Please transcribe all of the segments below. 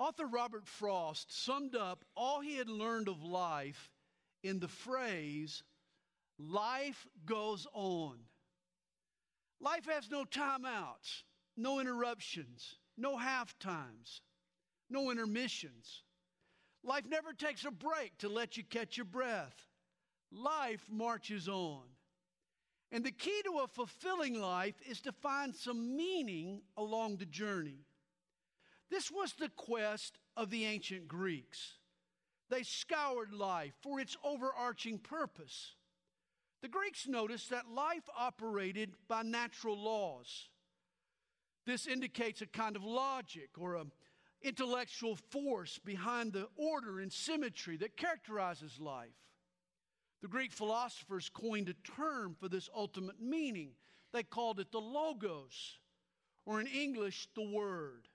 Author Robert Frost summed up all he had learned of life in the phrase, life goes on. Life has no timeouts, no interruptions, no half times, no intermissions. Life never takes a break to let you catch your breath. Life marches on. And the key to a fulfilling life is to find some meaning along the journey. This was the quest of the ancient Greeks. They scoured life for its overarching purpose. The Greeks noticed that life operated by natural laws. This indicates a kind of logic or an intellectual force behind the order and symmetry that characterizes life. The Greek philosophers coined a term for this ultimate meaning. They called it the logos, or in English, the word.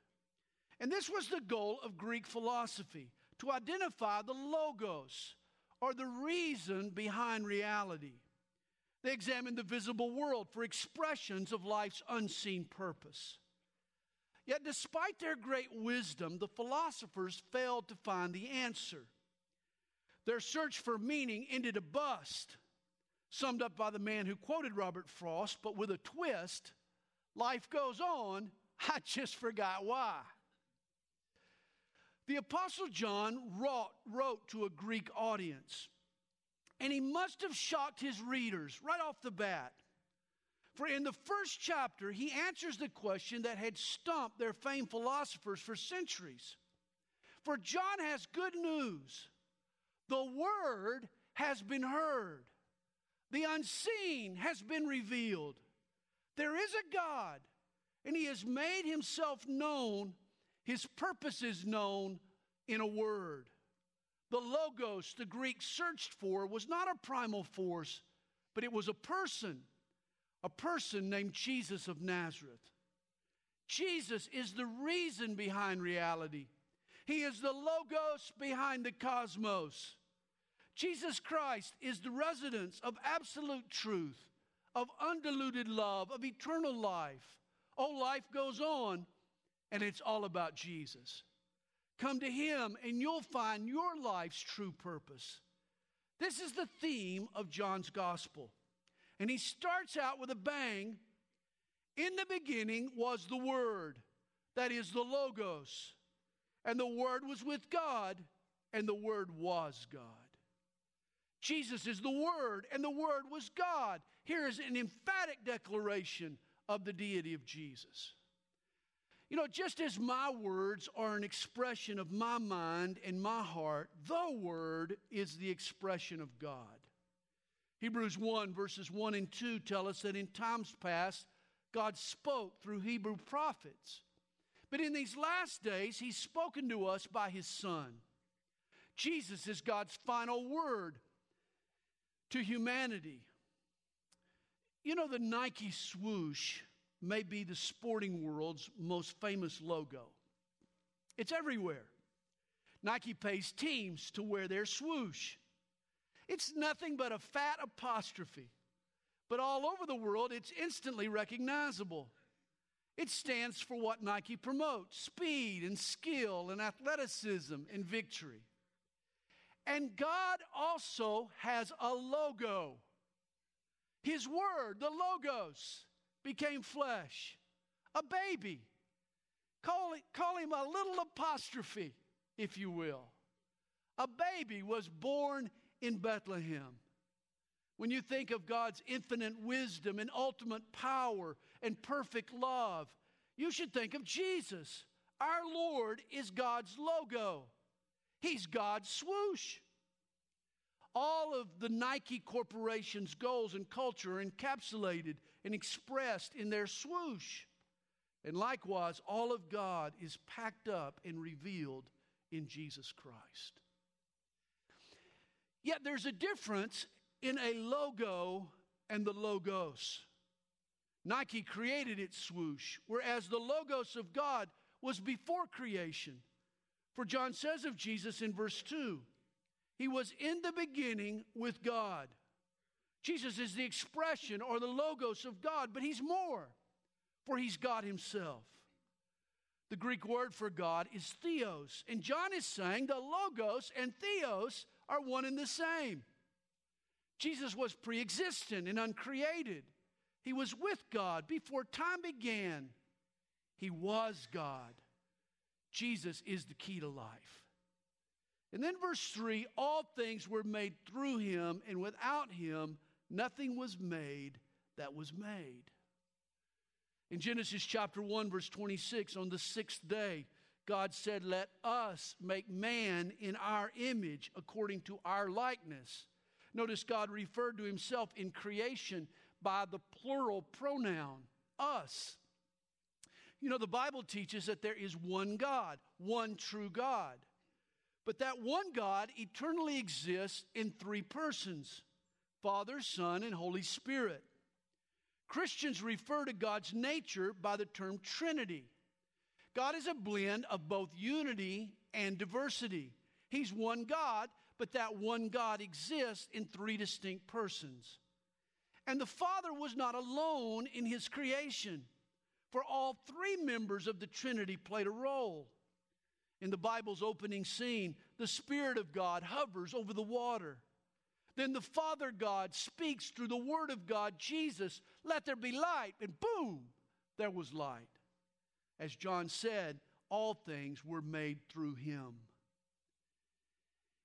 And this was the goal of Greek philosophy to identify the logos, or the reason behind reality. They examined the visible world for expressions of life's unseen purpose. Yet, despite their great wisdom, the philosophers failed to find the answer. Their search for meaning ended a bust, summed up by the man who quoted Robert Frost, but with a twist life goes on, I just forgot why. The Apostle John wrote, wrote to a Greek audience, and he must have shocked his readers right off the bat. For in the first chapter, he answers the question that had stumped their famed philosophers for centuries. For John has good news. The word has been heard, the unseen has been revealed. There is a God, and he has made himself known his purpose is known in a word. The Logos the Greeks searched for was not a primal force, but it was a person, a person named Jesus of Nazareth. Jesus is the reason behind reality. He is the Logos behind the cosmos. Jesus Christ is the residence of absolute truth, of undiluted love, of eternal life. Oh, life goes on and it's all about Jesus. Come to Him, and you'll find your life's true purpose. This is the theme of John's gospel. And he starts out with a bang. In the beginning was the Word, that is the Logos. And the Word was with God, and the Word was God. Jesus is the Word, and the Word was God. Here is an emphatic declaration of the deity of Jesus. You know, just as my words are an expression of my mind and my heart, the Word is the expression of God. Hebrews 1, verses 1 and 2 tell us that in times past, God spoke through Hebrew prophets. But in these last days, He's spoken to us by His Son. Jesus is God's final word to humanity. You know, the Nike swoosh may be the sporting world's most famous logo. It's everywhere. Nike pays teams to wear their swoosh. It's nothing but a fat apostrophe, but all over the world, it's instantly recognizable. It stands for what Nike promotes speed and skill and athleticism and victory. And God also has a logo. His word, the logos became flesh, a baby. Call, it, call him a little apostrophe, if you will. A baby was born in Bethlehem. When you think of God's infinite wisdom and ultimate power and perfect love, you should think of Jesus. Our Lord is God's logo, He's God's swoosh. All of the Nike Corporation's goals and culture are encapsulated and expressed in their swoosh. And likewise, all of God is packed up and revealed in Jesus Christ. Yet there's a difference in a logo and the logos. Nike created its swoosh, whereas the logos of God was before creation. For John says of Jesus in verse 2 he was in the beginning with God. Jesus is the expression or the logos of God, but he's more, for he's God himself. The Greek word for God is theos. And John is saying the logos and theos are one and the same. Jesus was pre existent and uncreated. He was with God before time began. He was God. Jesus is the key to life. And then, verse 3 all things were made through him, and without him, nothing was made that was made. In Genesis chapter 1, verse 26, on the sixth day, God said, Let us make man in our image according to our likeness. Notice God referred to himself in creation by the plural pronoun, us. You know, the Bible teaches that there is one God, one true God. But that one God eternally exists in three persons Father, Son, and Holy Spirit. Christians refer to God's nature by the term Trinity. God is a blend of both unity and diversity. He's one God, but that one God exists in three distinct persons. And the Father was not alone in his creation, for all three members of the Trinity played a role. In the Bible's opening scene, the Spirit of God hovers over the water. Then the Father God speaks through the Word of God, Jesus, let there be light. And boom, there was light. As John said, all things were made through him.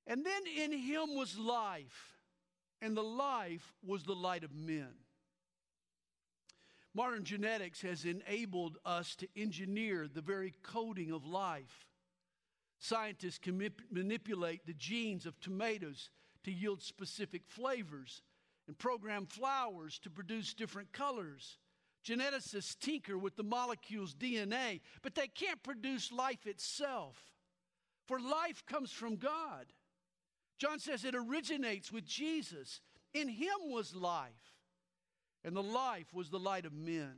And then in him was life, and the life was the light of men. Modern genetics has enabled us to engineer the very coding of life. Scientists can manipulate the genes of tomatoes to yield specific flavors and program flowers to produce different colors. Geneticists tinker with the molecule's DNA, but they can't produce life itself. For life comes from God. John says it originates with Jesus. In him was life, and the life was the light of men.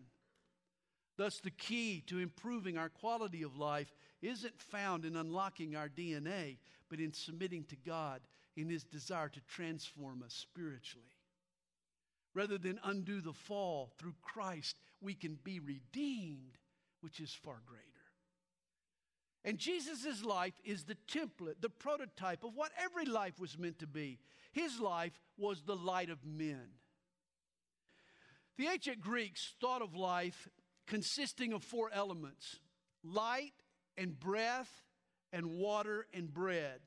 Thus, the key to improving our quality of life isn't found in unlocking our DNA, but in submitting to God in his desire to transform us spiritually. Rather than undo the fall through Christ, we can be redeemed, which is far greater. And Jesus' life is the template, the prototype of what every life was meant to be. His life was the light of men. The ancient Greeks thought of life consisting of four elements light and breath and water and bread.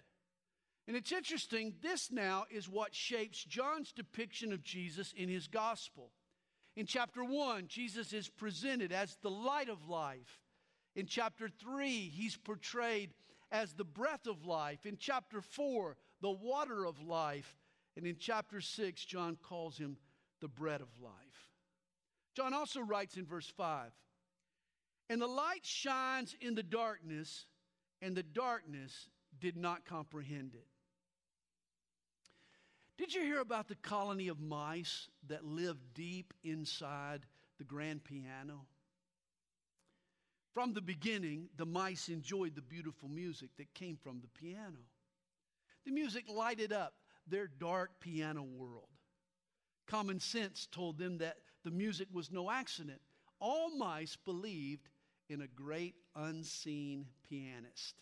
And it's interesting, this now is what shapes John's depiction of Jesus in his gospel. In chapter 1, Jesus is presented as the light of life. In chapter 3, he's portrayed as the breath of life. In chapter 4, the water of life. And in chapter 6, John calls him the bread of life. John also writes in verse 5 And the light shines in the darkness, and the darkness did not comprehend it. Did you hear about the colony of mice that lived deep inside the grand piano? From the beginning, the mice enjoyed the beautiful music that came from the piano. The music lighted up their dark piano world. Common sense told them that the music was no accident. All mice believed in a great unseen pianist.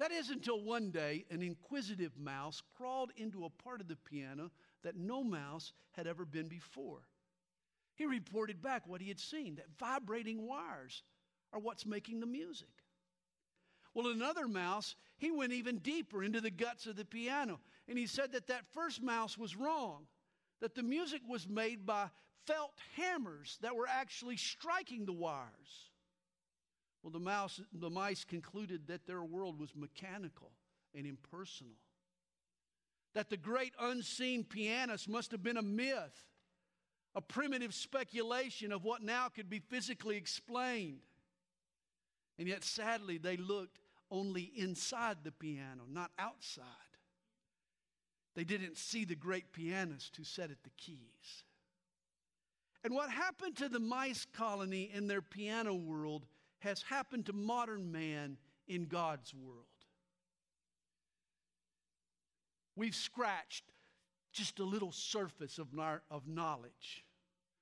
That is until one day an inquisitive mouse crawled into a part of the piano that no mouse had ever been before. He reported back what he had seen that vibrating wires are what's making the music. Well, another mouse, he went even deeper into the guts of the piano, and he said that that first mouse was wrong, that the music was made by felt hammers that were actually striking the wires. Well, the, mouse, the mice concluded that their world was mechanical and impersonal. That the great unseen pianist must have been a myth, a primitive speculation of what now could be physically explained. And yet, sadly, they looked only inside the piano, not outside. They didn't see the great pianist who sat at the keys. And what happened to the mice colony in their piano world has happened to modern man in God's world. We've scratched just a little surface of, of knowledge.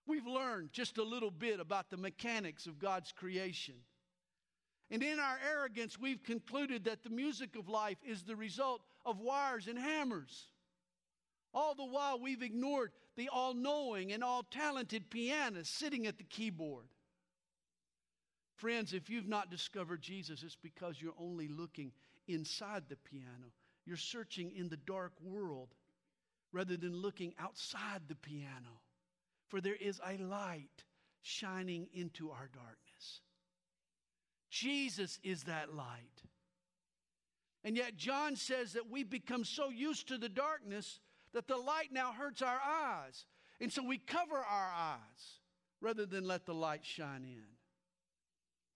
We've learned just a little bit about the mechanics of God's creation. And in our arrogance, we've concluded that the music of life is the result of wires and hammers. All the while, we've ignored the all knowing and all talented pianist sitting at the keyboard. Friends, if you've not discovered Jesus, it's because you're only looking inside the piano. You're searching in the dark world rather than looking outside the piano. For there is a light shining into our darkness. Jesus is that light. And yet, John says that we become so used to the darkness that the light now hurts our eyes. And so we cover our eyes rather than let the light shine in.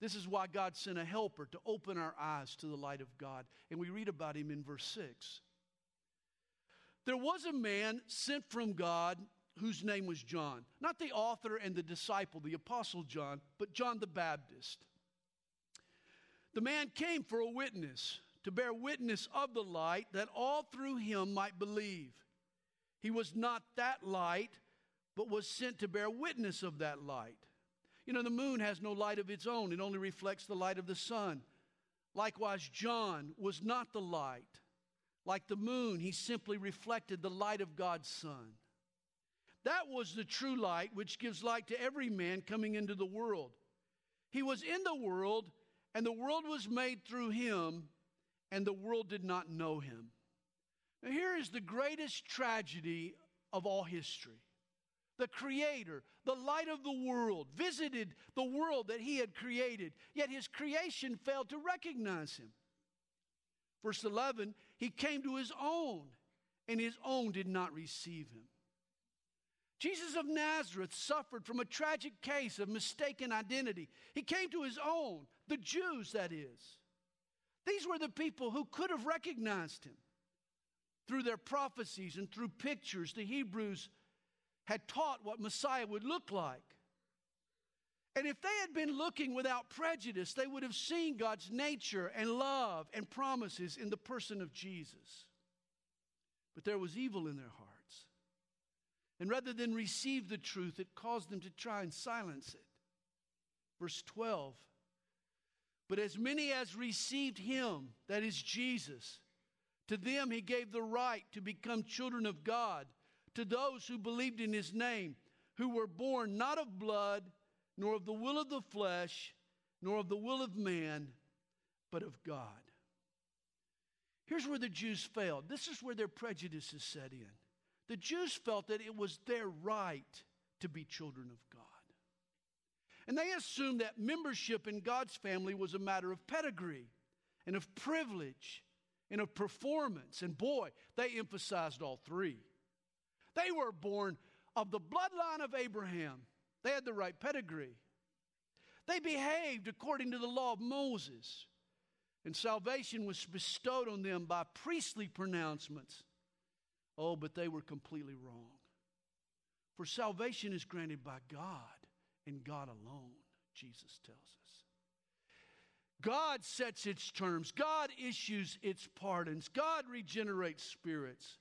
This is why God sent a helper to open our eyes to the light of God. And we read about him in verse 6. There was a man sent from God whose name was John, not the author and the disciple, the apostle John, but John the Baptist. The man came for a witness, to bear witness of the light, that all through him might believe. He was not that light, but was sent to bear witness of that light. You know, the moon has no light of its own, it only reflects the light of the sun. Likewise, John was not the light. Like the moon, he simply reflected the light of God's sun. That was the true light which gives light to every man coming into the world. He was in the world, and the world was made through him, and the world did not know him. Now, here is the greatest tragedy of all history. The Creator, the light of the world, visited the world that He had created, yet His creation failed to recognize Him. Verse 11, He came to His own, and His own did not receive Him. Jesus of Nazareth suffered from a tragic case of mistaken identity. He came to His own, the Jews, that is. These were the people who could have recognized Him. Through their prophecies and through pictures, the Hebrews had taught what Messiah would look like. And if they had been looking without prejudice, they would have seen God's nature and love and promises in the person of Jesus. But there was evil in their hearts. And rather than receive the truth, it caused them to try and silence it. Verse 12 But as many as received him, that is Jesus, to them he gave the right to become children of God, to those who believed in his name, who were born not of blood, nor of the will of the flesh, nor of the will of man, but of God. Here's where the Jews failed. This is where their prejudices set in. The Jews felt that it was their right to be children of God. And they assumed that membership in God's family was a matter of pedigree and of privilege and of performance. And boy, they emphasized all three. They were born of the bloodline of Abraham, they had the right pedigree. They behaved according to the law of Moses, and salvation was bestowed on them by priestly pronouncements. Oh, but they were completely wrong. For salvation is granted by God and God alone, Jesus tells us. God sets its terms, God issues its pardons, God regenerates spirits.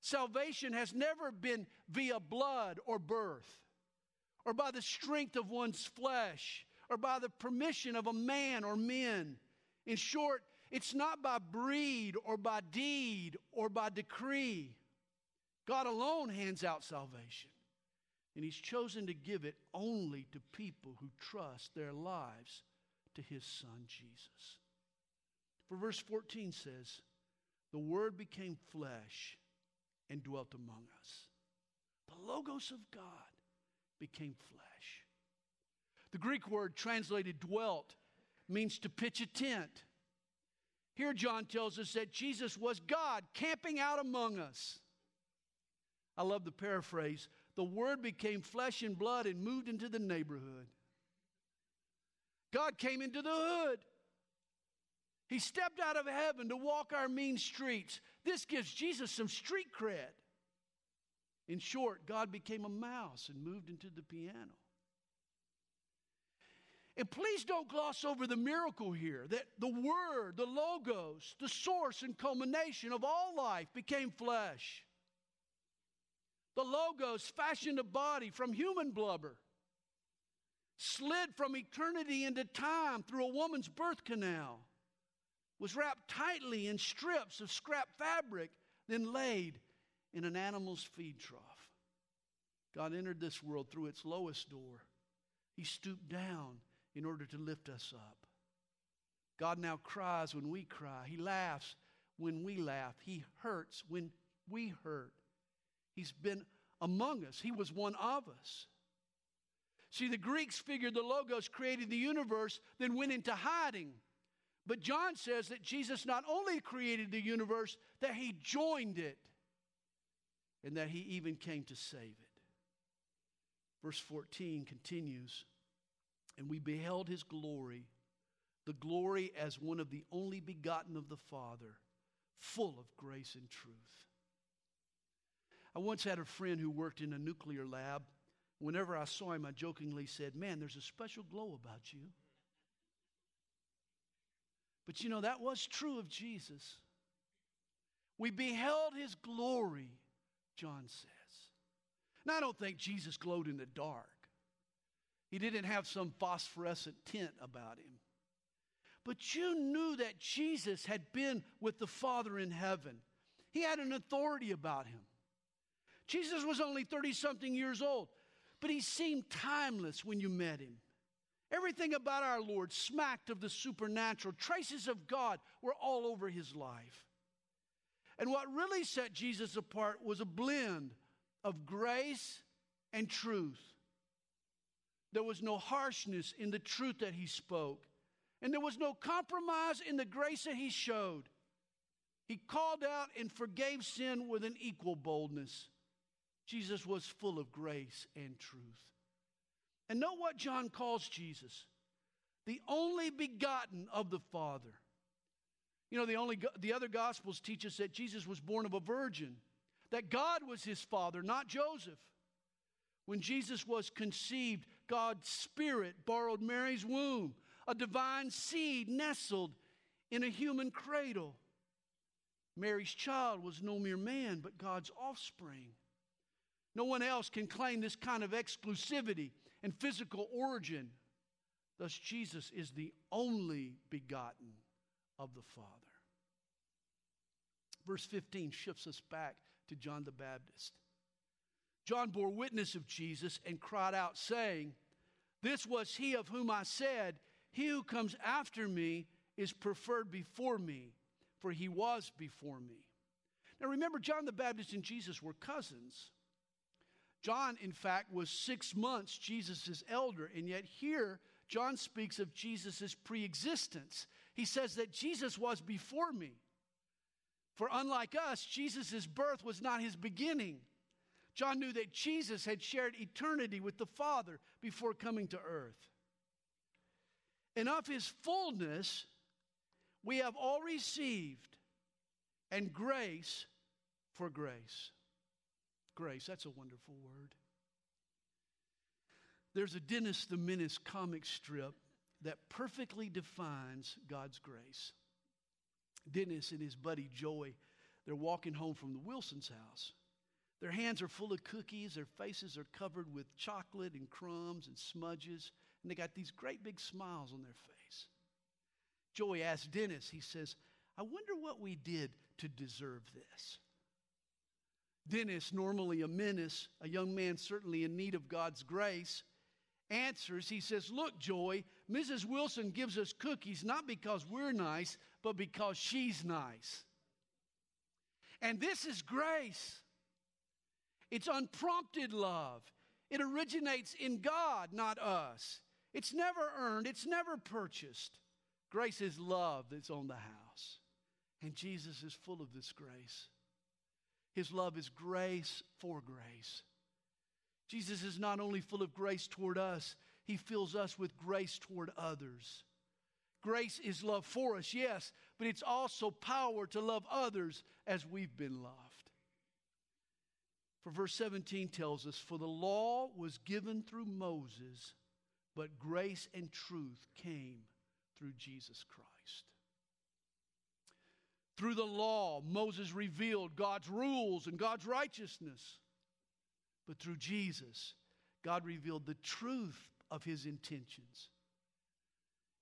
Salvation has never been via blood or birth, or by the strength of one's flesh, or by the permission of a man or men. In short, it's not by breed or by deed or by decree. God alone hands out salvation. And He's chosen to give it only to people who trust their lives to his son Jesus. For verse 14 says, The Word became flesh and dwelt among us. The Logos of God became flesh. The Greek word translated dwelt means to pitch a tent. Here, John tells us that Jesus was God camping out among us. I love the paraphrase. The Word became flesh and blood and moved into the neighborhood. God came into the hood. He stepped out of heaven to walk our mean streets. This gives Jesus some street cred. In short, God became a mouse and moved into the piano. And please don't gloss over the miracle here that the Word, the Logos, the source and culmination of all life became flesh. The Logos fashioned a body from human blubber slid from eternity into time through a woman's birth canal, was wrapped tightly in strips of scrap fabric, then laid in an animal's feed trough. God entered this world through its lowest door. He stooped down in order to lift us up. God now cries when we cry. He laughs when we laugh. He hurts when we hurt. He's been among us, He was one of us. See, the Greeks figured the Logos created the universe, then went into hiding. But John says that Jesus not only created the universe, that he joined it, and that he even came to save it. Verse 14 continues, and we beheld his glory, the glory as one of the only begotten of the Father, full of grace and truth. I once had a friend who worked in a nuclear lab Whenever I saw him, I jokingly said, Man, there's a special glow about you. But you know, that was true of Jesus. We beheld his glory, John says. Now, I don't think Jesus glowed in the dark, he didn't have some phosphorescent tint about him. But you knew that Jesus had been with the Father in heaven, he had an authority about him. Jesus was only 30 something years old but he seemed timeless when you met him. Everything about our Lord smacked of the supernatural. Traces of God were all over his life. And what really set Jesus apart was a blend of grace and truth. There was no harshness in the truth that he spoke, and there was no compromise in the grace that he showed. He called out and forgave sin with an equal boldness. Jesus was full of grace and truth. And know what John calls Jesus? The only begotten of the Father. You know, the, only, the other Gospels teach us that Jesus was born of a virgin, that God was his father, not Joseph. When Jesus was conceived, God's Spirit borrowed Mary's womb, a divine seed nestled in a human cradle. Mary's child was no mere man, but God's offspring. No one else can claim this kind of exclusivity and physical origin. Thus, Jesus is the only begotten of the Father. Verse 15 shifts us back to John the Baptist. John bore witness of Jesus and cried out, saying, This was he of whom I said, He who comes after me is preferred before me, for he was before me. Now remember, John the Baptist and Jesus were cousins. John, in fact, was six months Jesus' elder, and yet here John speaks of Jesus' pre-existence. He says that Jesus was before me. For unlike us, Jesus' birth was not his beginning. John knew that Jesus had shared eternity with the Father before coming to earth. And of his fullness, we have all received, and grace for grace grace. That's a wonderful word. There's a Dennis the Menace comic strip that perfectly defines God's grace. Dennis and his buddy Joey, they're walking home from the Wilson's house. Their hands are full of cookies, their faces are covered with chocolate and crumbs and smudges, and they got these great big smiles on their face. Joey asks Dennis, he says, I wonder what we did to deserve this. Dennis, normally a menace, a young man certainly in need of God's grace, answers. He says, Look, Joey, Mrs. Wilson gives us cookies not because we're nice, but because she's nice. And this is grace. It's unprompted love. It originates in God, not us. It's never earned, it's never purchased. Grace is love that's on the house. And Jesus is full of this grace. His love is grace for grace. Jesus is not only full of grace toward us, he fills us with grace toward others. Grace is love for us, yes, but it's also power to love others as we've been loved. For verse 17 tells us, For the law was given through Moses, but grace and truth came through Jesus Christ. Through the law, Moses revealed God's rules and God's righteousness. But through Jesus, God revealed the truth of his intentions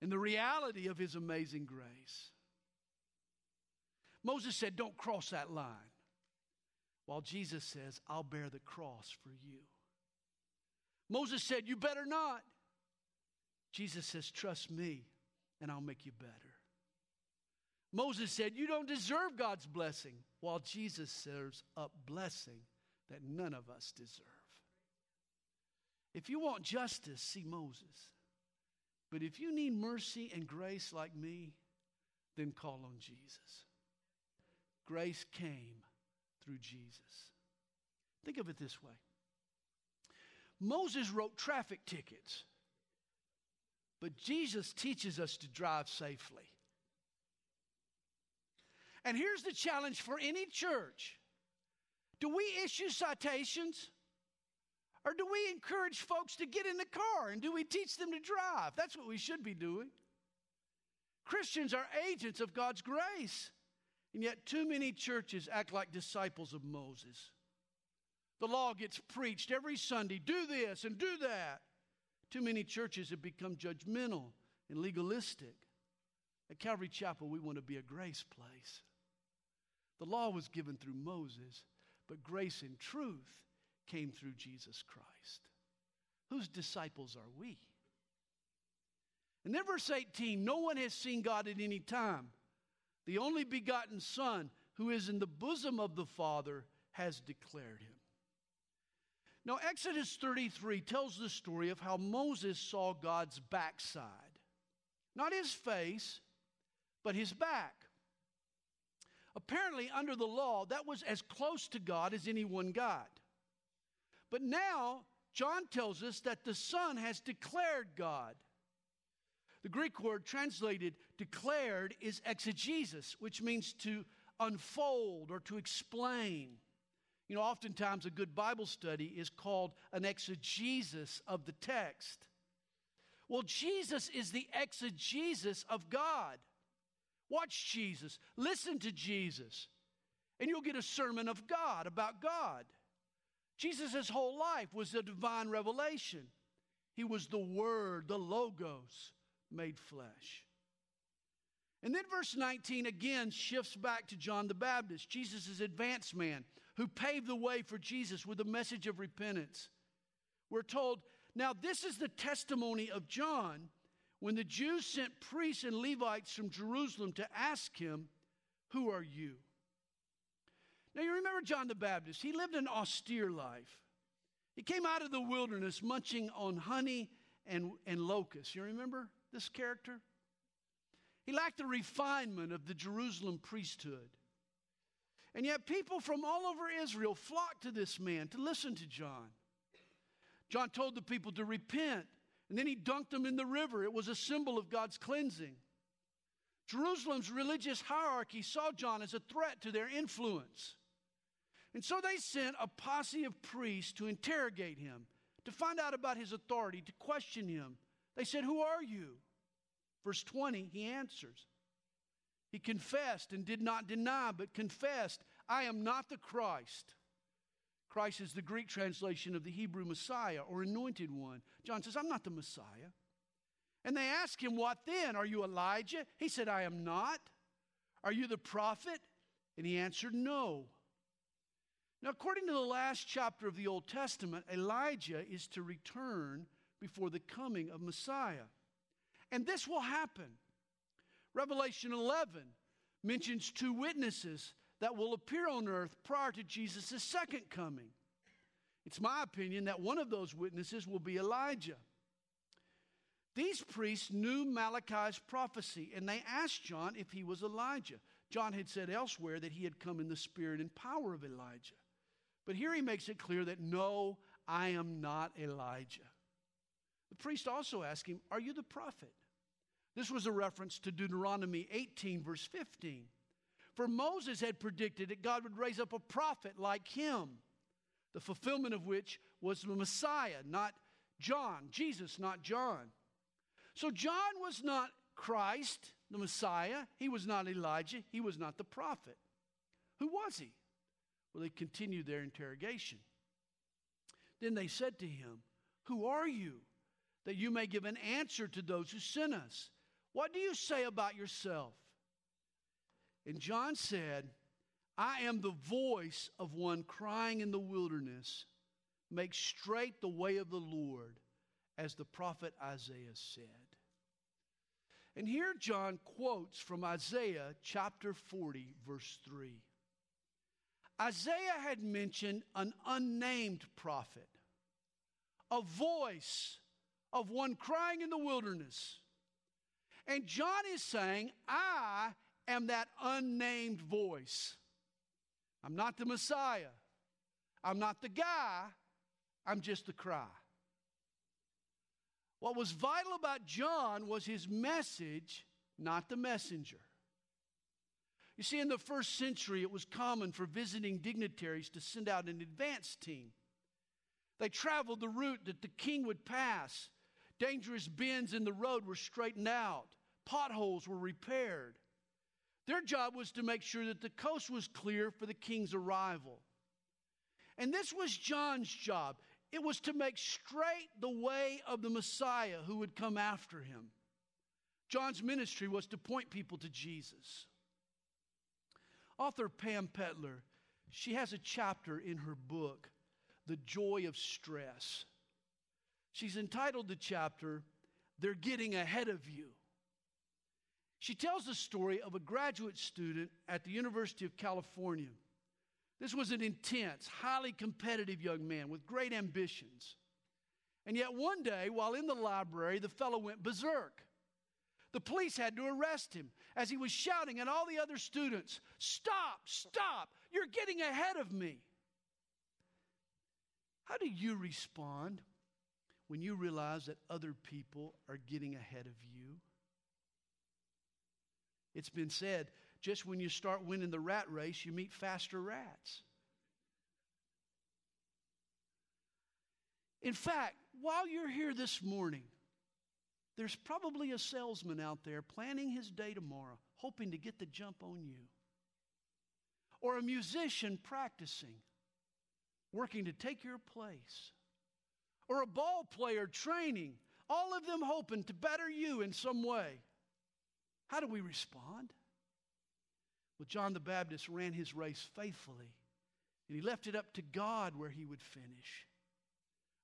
and the reality of his amazing grace. Moses said, Don't cross that line. While Jesus says, I'll bear the cross for you. Moses said, You better not. Jesus says, Trust me, and I'll make you better. Moses said, You don't deserve God's blessing, while Jesus serves up blessing that none of us deserve. If you want justice, see Moses. But if you need mercy and grace like me, then call on Jesus. Grace came through Jesus. Think of it this way Moses wrote traffic tickets, but Jesus teaches us to drive safely. And here's the challenge for any church do we issue citations? Or do we encourage folks to get in the car and do we teach them to drive? That's what we should be doing. Christians are agents of God's grace. And yet, too many churches act like disciples of Moses. The law gets preached every Sunday do this and do that. Too many churches have become judgmental and legalistic. At Calvary Chapel, we want to be a grace place. The law was given through Moses, but grace and truth came through Jesus Christ. Whose disciples are we? And then verse 18 no one has seen God at any time. The only begotten Son, who is in the bosom of the Father, has declared him. Now, Exodus 33 tells the story of how Moses saw God's backside. Not his face, but his back. Apparently, under the law, that was as close to God as anyone got. But now, John tells us that the Son has declared God. The Greek word translated declared is exegesis, which means to unfold or to explain. You know, oftentimes a good Bible study is called an exegesis of the text. Well, Jesus is the exegesis of God. Watch Jesus, listen to Jesus, and you'll get a sermon of God about God. Jesus' whole life was a divine revelation. He was the Word, the Logos made flesh. And then verse 19 again shifts back to John the Baptist, Jesus' advanced man, who paved the way for Jesus with a message of repentance. We're told, now this is the testimony of John when the Jews sent priests and Levites from Jerusalem to ask him, Who are you? Now, you remember John the Baptist. He lived an austere life. He came out of the wilderness munching on honey and, and locusts. You remember this character? He lacked the refinement of the Jerusalem priesthood. And yet, people from all over Israel flocked to this man to listen to John. John told the people to repent, and then he dunked them in the river. It was a symbol of God's cleansing. Jerusalem's religious hierarchy saw John as a threat to their influence. And so they sent a posse of priests to interrogate him, to find out about his authority, to question him. They said, Who are you? Verse 20, he answers. He confessed and did not deny, but confessed, I am not the Christ. Christ is the Greek translation of the Hebrew Messiah or anointed one. John says, I'm not the Messiah. And they ask him, What then? Are you Elijah? He said, I am not. Are you the prophet? And he answered, No. Now, according to the last chapter of the Old Testament, Elijah is to return before the coming of Messiah. And this will happen. Revelation 11 mentions two witnesses that will appear on earth prior to Jesus' second coming. It's my opinion that one of those witnesses will be Elijah. These priests knew Malachi's prophecy and they asked John if he was Elijah. John had said elsewhere that he had come in the spirit and power of Elijah. But here he makes it clear that no, I am not Elijah. The priest also asked him, Are you the prophet? This was a reference to Deuteronomy 18, verse 15. For Moses had predicted that God would raise up a prophet like him, the fulfillment of which was the Messiah, not John, Jesus, not John. So John was not Christ, the Messiah. He was not Elijah. He was not the prophet. Who was he? Well, they continued their interrogation. Then they said to him, Who are you? that you may give an answer to those who sent us. What do you say about yourself? And John said, I am the voice of one crying in the wilderness, make straight the way of the Lord, as the prophet Isaiah said. And here John quotes from Isaiah chapter 40, verse 3. Isaiah had mentioned an unnamed prophet, a voice of one crying in the wilderness. And John is saying, I am that unnamed voice. I'm not the Messiah. I'm not the guy. I'm just the cry. What was vital about John was his message, not the messenger. You see, in the first century, it was common for visiting dignitaries to send out an advance team. They traveled the route that the king would pass. Dangerous bends in the road were straightened out, potholes were repaired. Their job was to make sure that the coast was clear for the king's arrival. And this was John's job. It was to make straight the way of the Messiah who would come after him. John's ministry was to point people to Jesus. Author Pam Petler, she has a chapter in her book, The Joy of Stress. She's entitled the chapter, They're Getting Ahead of You. She tells the story of a graduate student at the University of California. This was an intense, highly competitive young man with great ambitions. And yet, one day, while in the library, the fellow went berserk. The police had to arrest him as he was shouting at all the other students, Stop, stop, you're getting ahead of me. How do you respond when you realize that other people are getting ahead of you? It's been said just when you start winning the rat race, you meet faster rats. In fact, while you're here this morning, there's probably a salesman out there planning his day tomorrow, hoping to get the jump on you. Or a musician practicing, working to take your place. Or a ball player training, all of them hoping to better you in some way. How do we respond? Well, John the Baptist ran his race faithfully, and he left it up to God where he would finish.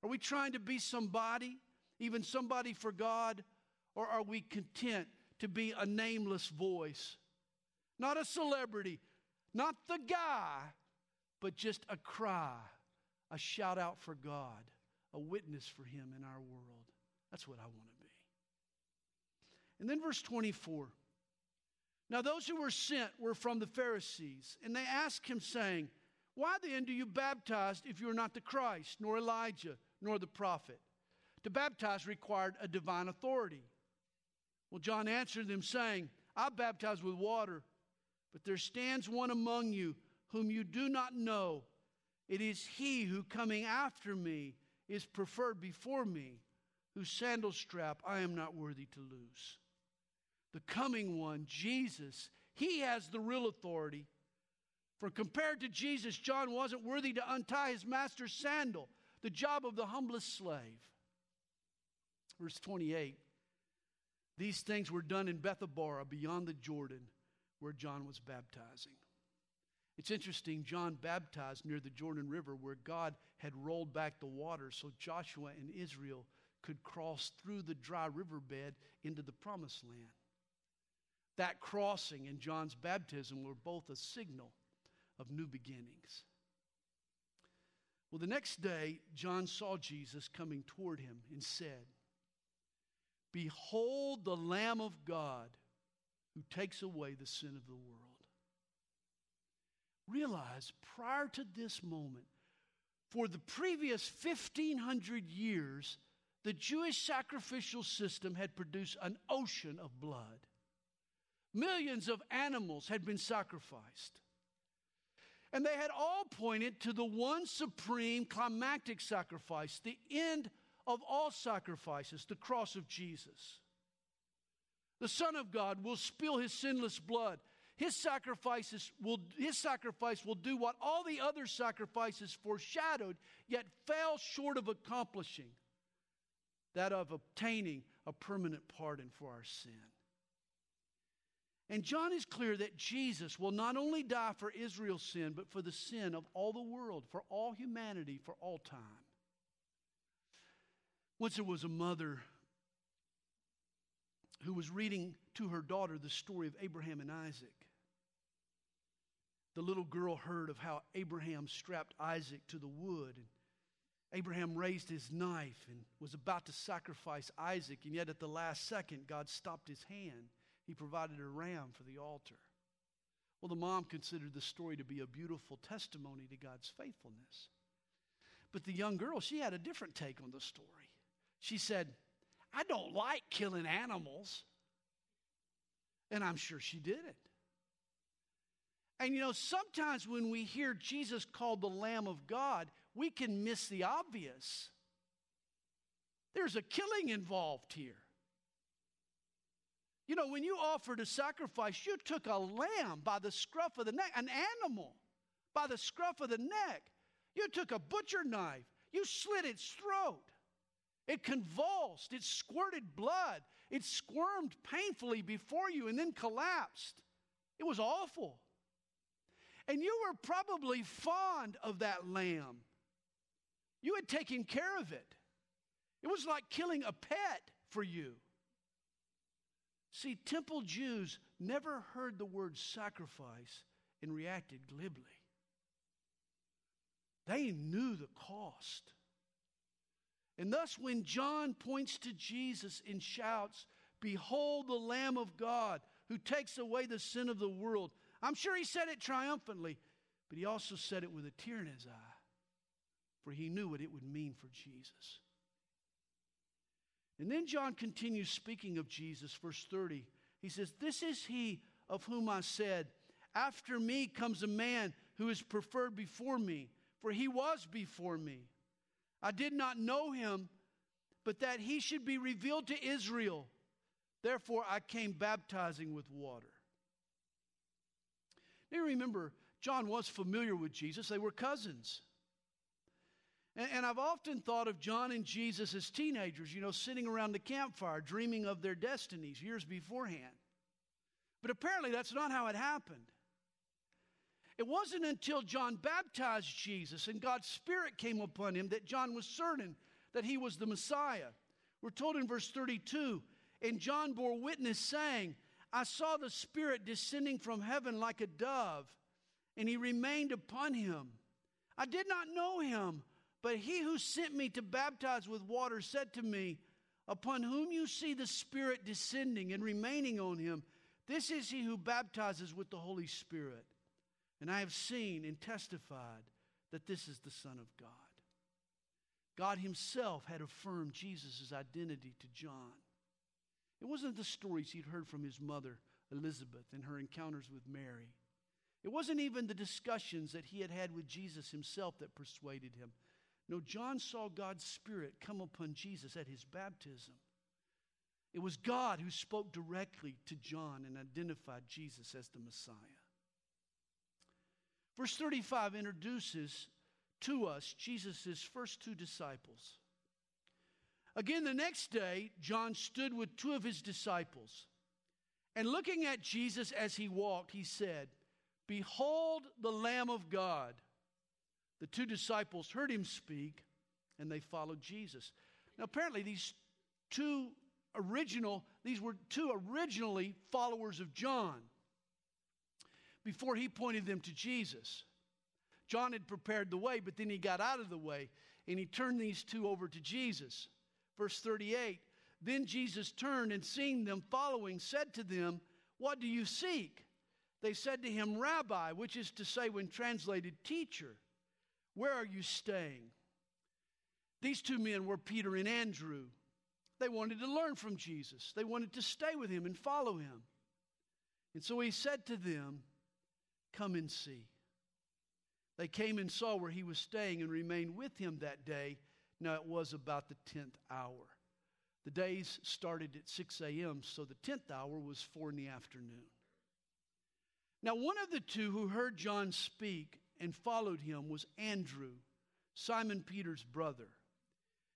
Are we trying to be somebody even somebody for God? Or are we content to be a nameless voice? Not a celebrity, not the guy, but just a cry, a shout out for God, a witness for Him in our world. That's what I want to. And then verse 24. Now, those who were sent were from the Pharisees, and they asked him, saying, Why then do you baptize if you are not the Christ, nor Elijah, nor the prophet? To baptize required a divine authority. Well, John answered them, saying, I baptize with water, but there stands one among you whom you do not know. It is he who coming after me is preferred before me, whose sandal strap I am not worthy to loose. The coming one, Jesus, he has the real authority. For compared to Jesus, John wasn't worthy to untie his master's sandal, the job of the humblest slave. Verse 28 These things were done in Bethabara beyond the Jordan where John was baptizing. It's interesting, John baptized near the Jordan River where God had rolled back the water so Joshua and Israel could cross through the dry riverbed into the promised land. That crossing and John's baptism were both a signal of new beginnings. Well, the next day, John saw Jesus coming toward him and said, Behold the Lamb of God who takes away the sin of the world. Realize prior to this moment, for the previous 1500 years, the Jewish sacrificial system had produced an ocean of blood. Millions of animals had been sacrificed. And they had all pointed to the one supreme climactic sacrifice, the end of all sacrifices, the cross of Jesus. The Son of God will spill his sinless blood. His sacrifices will, his sacrifice will do what all the other sacrifices foreshadowed, yet fell short of accomplishing. that of obtaining a permanent pardon for our sin. And John is clear that Jesus will not only die for Israel's sin, but for the sin of all the world, for all humanity, for all time. Once there was a mother who was reading to her daughter the story of Abraham and Isaac. The little girl heard of how Abraham strapped Isaac to the wood, and Abraham raised his knife and was about to sacrifice Isaac, and yet at the last second, God stopped his hand he provided a ram for the altar. Well, the mom considered the story to be a beautiful testimony to God's faithfulness. But the young girl, she had a different take on the story. She said, I don't like killing animals. And I'm sure she did it. And you know, sometimes when we hear Jesus called the Lamb of God, we can miss the obvious. There's a killing involved here. You know, when you offered a sacrifice, you took a lamb by the scruff of the neck, an animal by the scruff of the neck. You took a butcher knife, you slit its throat. It convulsed, it squirted blood, it squirmed painfully before you and then collapsed. It was awful. And you were probably fond of that lamb. You had taken care of it. It was like killing a pet for you. See, temple Jews never heard the word sacrifice and reacted glibly. They knew the cost. And thus, when John points to Jesus and shouts, Behold the Lamb of God who takes away the sin of the world, I'm sure he said it triumphantly, but he also said it with a tear in his eye, for he knew what it would mean for Jesus. And then John continues speaking of Jesus, verse 30. He says, This is he of whom I said, After me comes a man who is preferred before me, for he was before me. I did not know him, but that he should be revealed to Israel. Therefore, I came baptizing with water. Now remember, John was familiar with Jesus, they were cousins. And, and I've often thought of John and Jesus as teenagers, you know, sitting around the campfire dreaming of their destinies years beforehand. But apparently, that's not how it happened. It wasn't until John baptized Jesus and God's Spirit came upon him that John was certain that he was the Messiah. We're told in verse 32 and John bore witness, saying, I saw the Spirit descending from heaven like a dove, and he remained upon him. I did not know him, but he who sent me to baptize with water said to me, Upon whom you see the Spirit descending and remaining on him, this is he who baptizes with the Holy Spirit. And I have seen and testified that this is the Son of God. God himself had affirmed Jesus' identity to John. It wasn't the stories he'd heard from his mother, Elizabeth, and her encounters with Mary. It wasn't even the discussions that he had had with Jesus himself that persuaded him. No, John saw God's Spirit come upon Jesus at his baptism. It was God who spoke directly to John and identified Jesus as the Messiah. Verse 35 introduces to us Jesus' first two disciples. Again, the next day, John stood with two of his disciples. And looking at Jesus as he walked, he said, Behold the Lamb of God the two disciples heard him speak and they followed Jesus. Now, apparently, these two original, these were two originally followers of John before he pointed them to Jesus. John had prepared the way, but then he got out of the way and he turned these two over to Jesus. Verse 38 Then Jesus turned and seeing them following, said to them, What do you seek? They said to him, Rabbi, which is to say, when translated, teacher. Where are you staying? These two men were Peter and Andrew. They wanted to learn from Jesus, they wanted to stay with him and follow him. And so he said to them, Come and see. They came and saw where he was staying and remained with him that day. Now it was about the 10th hour. The days started at 6 a.m., so the 10th hour was 4 in the afternoon. Now, one of the two who heard John speak and followed him was Andrew, Simon Peter's brother.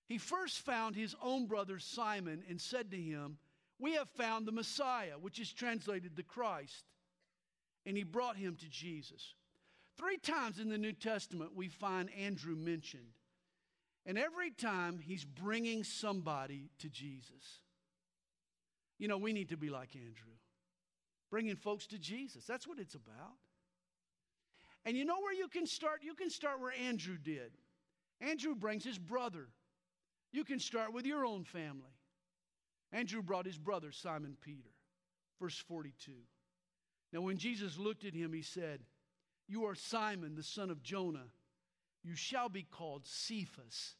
he first found his own brother Simon and said to him, We have found the Messiah, which is translated the Christ. And he brought him to Jesus. Three times in the New Testament, we find Andrew mentioned. And every time he's bringing somebody to Jesus. You know, we need to be like Andrew, bringing folks to Jesus. That's what it's about. And you know where you can start? You can start where Andrew did. Andrew brings his brother. You can start with your own family. Andrew brought his brother, Simon Peter. Verse 42. Now, when Jesus looked at him, he said, You are Simon, the son of Jonah. You shall be called Cephas,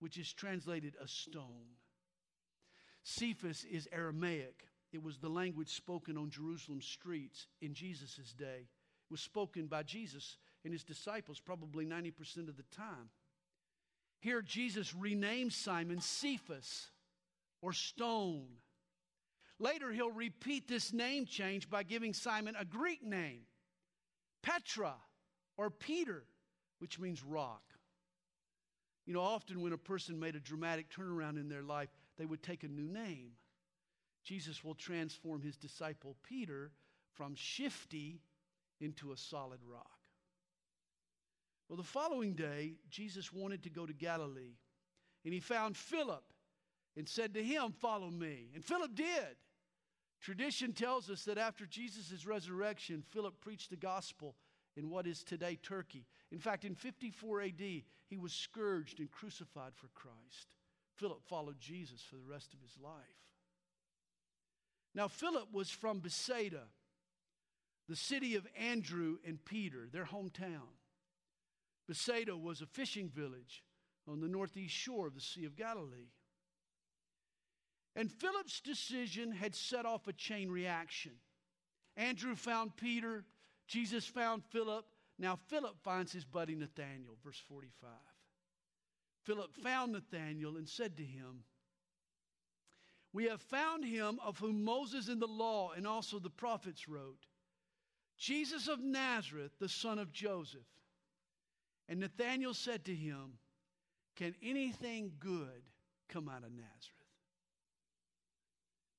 which is translated a stone. Cephas is Aramaic. It was the language spoken on Jerusalem's streets in Jesus' day. Was spoken by Jesus and his disciples probably 90% of the time. Here, Jesus renames Simon Cephas or stone. Later, he'll repeat this name change by giving Simon a Greek name, Petra or Peter, which means rock. You know, often when a person made a dramatic turnaround in their life, they would take a new name. Jesus will transform his disciple Peter from shifty into a solid rock. Well, the following day, Jesus wanted to go to Galilee, and he found Philip and said to him, Follow me. And Philip did. Tradition tells us that after Jesus' resurrection, Philip preached the gospel in what is today Turkey. In fact, in 54 AD, he was scourged and crucified for Christ. Philip followed Jesus for the rest of his life. Now, Philip was from Bethsaida, the city of Andrew and Peter, their hometown. Bethsaida was a fishing village on the northeast shore of the Sea of Galilee. And Philip's decision had set off a chain reaction. Andrew found Peter, Jesus found Philip. Now Philip finds his buddy Nathanael, verse 45. Philip found Nathanael and said to him, We have found him of whom Moses in the law and also the prophets wrote, Jesus of Nazareth, the son of Joseph. And Nathanael said to him, Can anything good come out of Nazareth?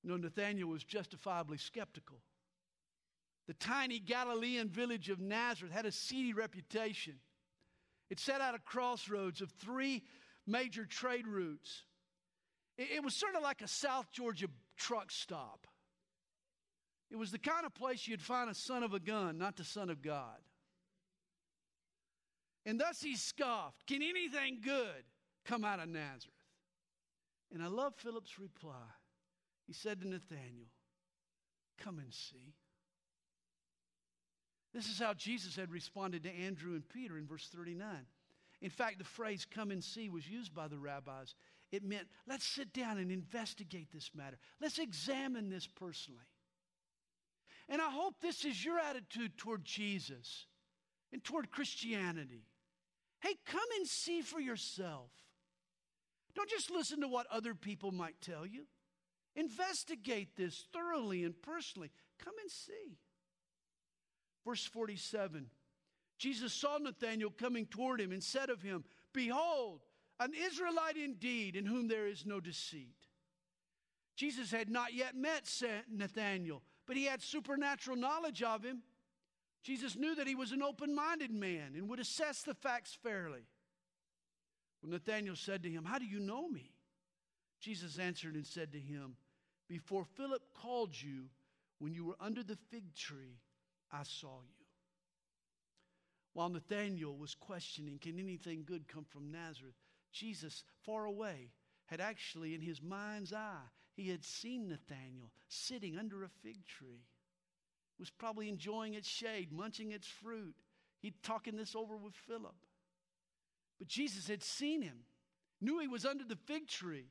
No, Nathanael was justifiably skeptical. The tiny Galilean village of Nazareth had a seedy reputation. It sat at a crossroads of three major trade routes. It, it was sort of like a South Georgia truck stop. It was the kind of place you'd find a son of a gun, not the son of God. And thus he scoffed, Can anything good come out of Nazareth? And I love Philip's reply. He said to Nathanael, Come and see. This is how Jesus had responded to Andrew and Peter in verse 39. In fact, the phrase come and see was used by the rabbis. It meant, let's sit down and investigate this matter. Let's examine this personally. And I hope this is your attitude toward Jesus and toward Christianity. Hey, come and see for yourself. Don't just listen to what other people might tell you. Investigate this thoroughly and personally. Come and see. Verse 47 Jesus saw Nathanael coming toward him and said of him, Behold, an Israelite indeed, in whom there is no deceit. Jesus had not yet met Nathanael, but he had supernatural knowledge of him. Jesus knew that he was an open minded man and would assess the facts fairly. When Nathanael said to him, How do you know me? Jesus answered and said to him, Before Philip called you, when you were under the fig tree, I saw you. While Nathanael was questioning, Can anything good come from Nazareth? Jesus, far away, had actually, in his mind's eye, he had seen Nathanael sitting under a fig tree was probably enjoying its shade, munching its fruit. He'd talking this over with Philip. But Jesus had seen him, knew he was under the fig tree.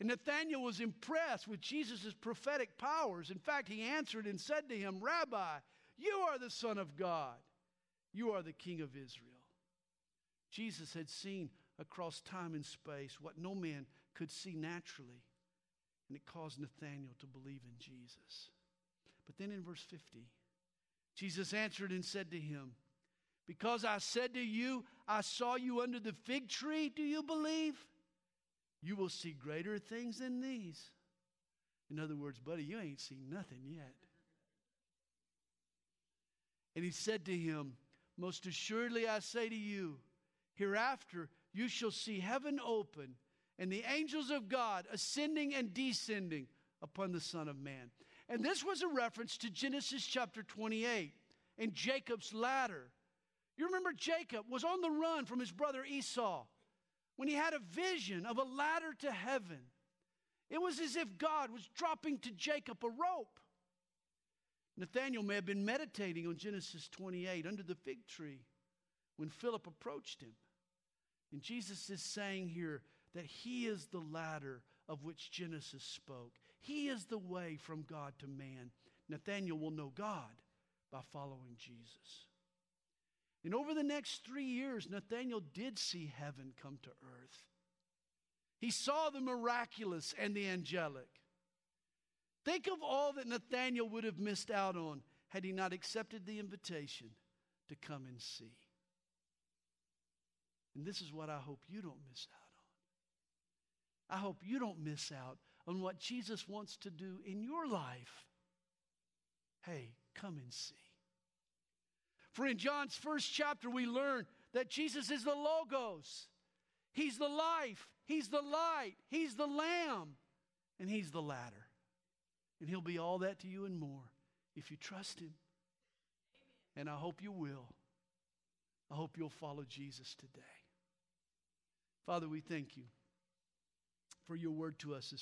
And Nathanael was impressed with Jesus' prophetic powers. In fact, he answered and said to him, Rabbi, you are the Son of God. You are the King of Israel. Jesus had seen across time and space what no man could see naturally. And it caused Nathanael to believe in Jesus. But then in verse 50, Jesus answered and said to him, Because I said to you, I saw you under the fig tree, do you believe? you will see greater things than these. In other words, buddy, you ain't seen nothing yet. And he said to him, Most assuredly I say to you, hereafter you shall see heaven open and the angels of God ascending and descending upon the Son of Man. And this was a reference to Genesis chapter 28 and Jacob's ladder. You remember Jacob was on the run from his brother Esau when he had a vision of a ladder to heaven. It was as if God was dropping to Jacob a rope. Nathanael may have been meditating on Genesis 28 under the fig tree when Philip approached him. And Jesus is saying here that he is the ladder of which Genesis spoke. He is the way from God to man. Nathanael will know God by following Jesus. And over the next three years, Nathanael did see heaven come to earth. He saw the miraculous and the angelic. Think of all that Nathanael would have missed out on had he not accepted the invitation to come and see. And this is what I hope you don't miss out. I hope you don't miss out on what Jesus wants to do in your life. Hey, come and see. For in John's first chapter, we learn that Jesus is the Logos. He's the life. He's the light. He's the Lamb. And He's the ladder. And He'll be all that to you and more if you trust Him. And I hope you will. I hope you'll follow Jesus today. Father, we thank you for your word to us this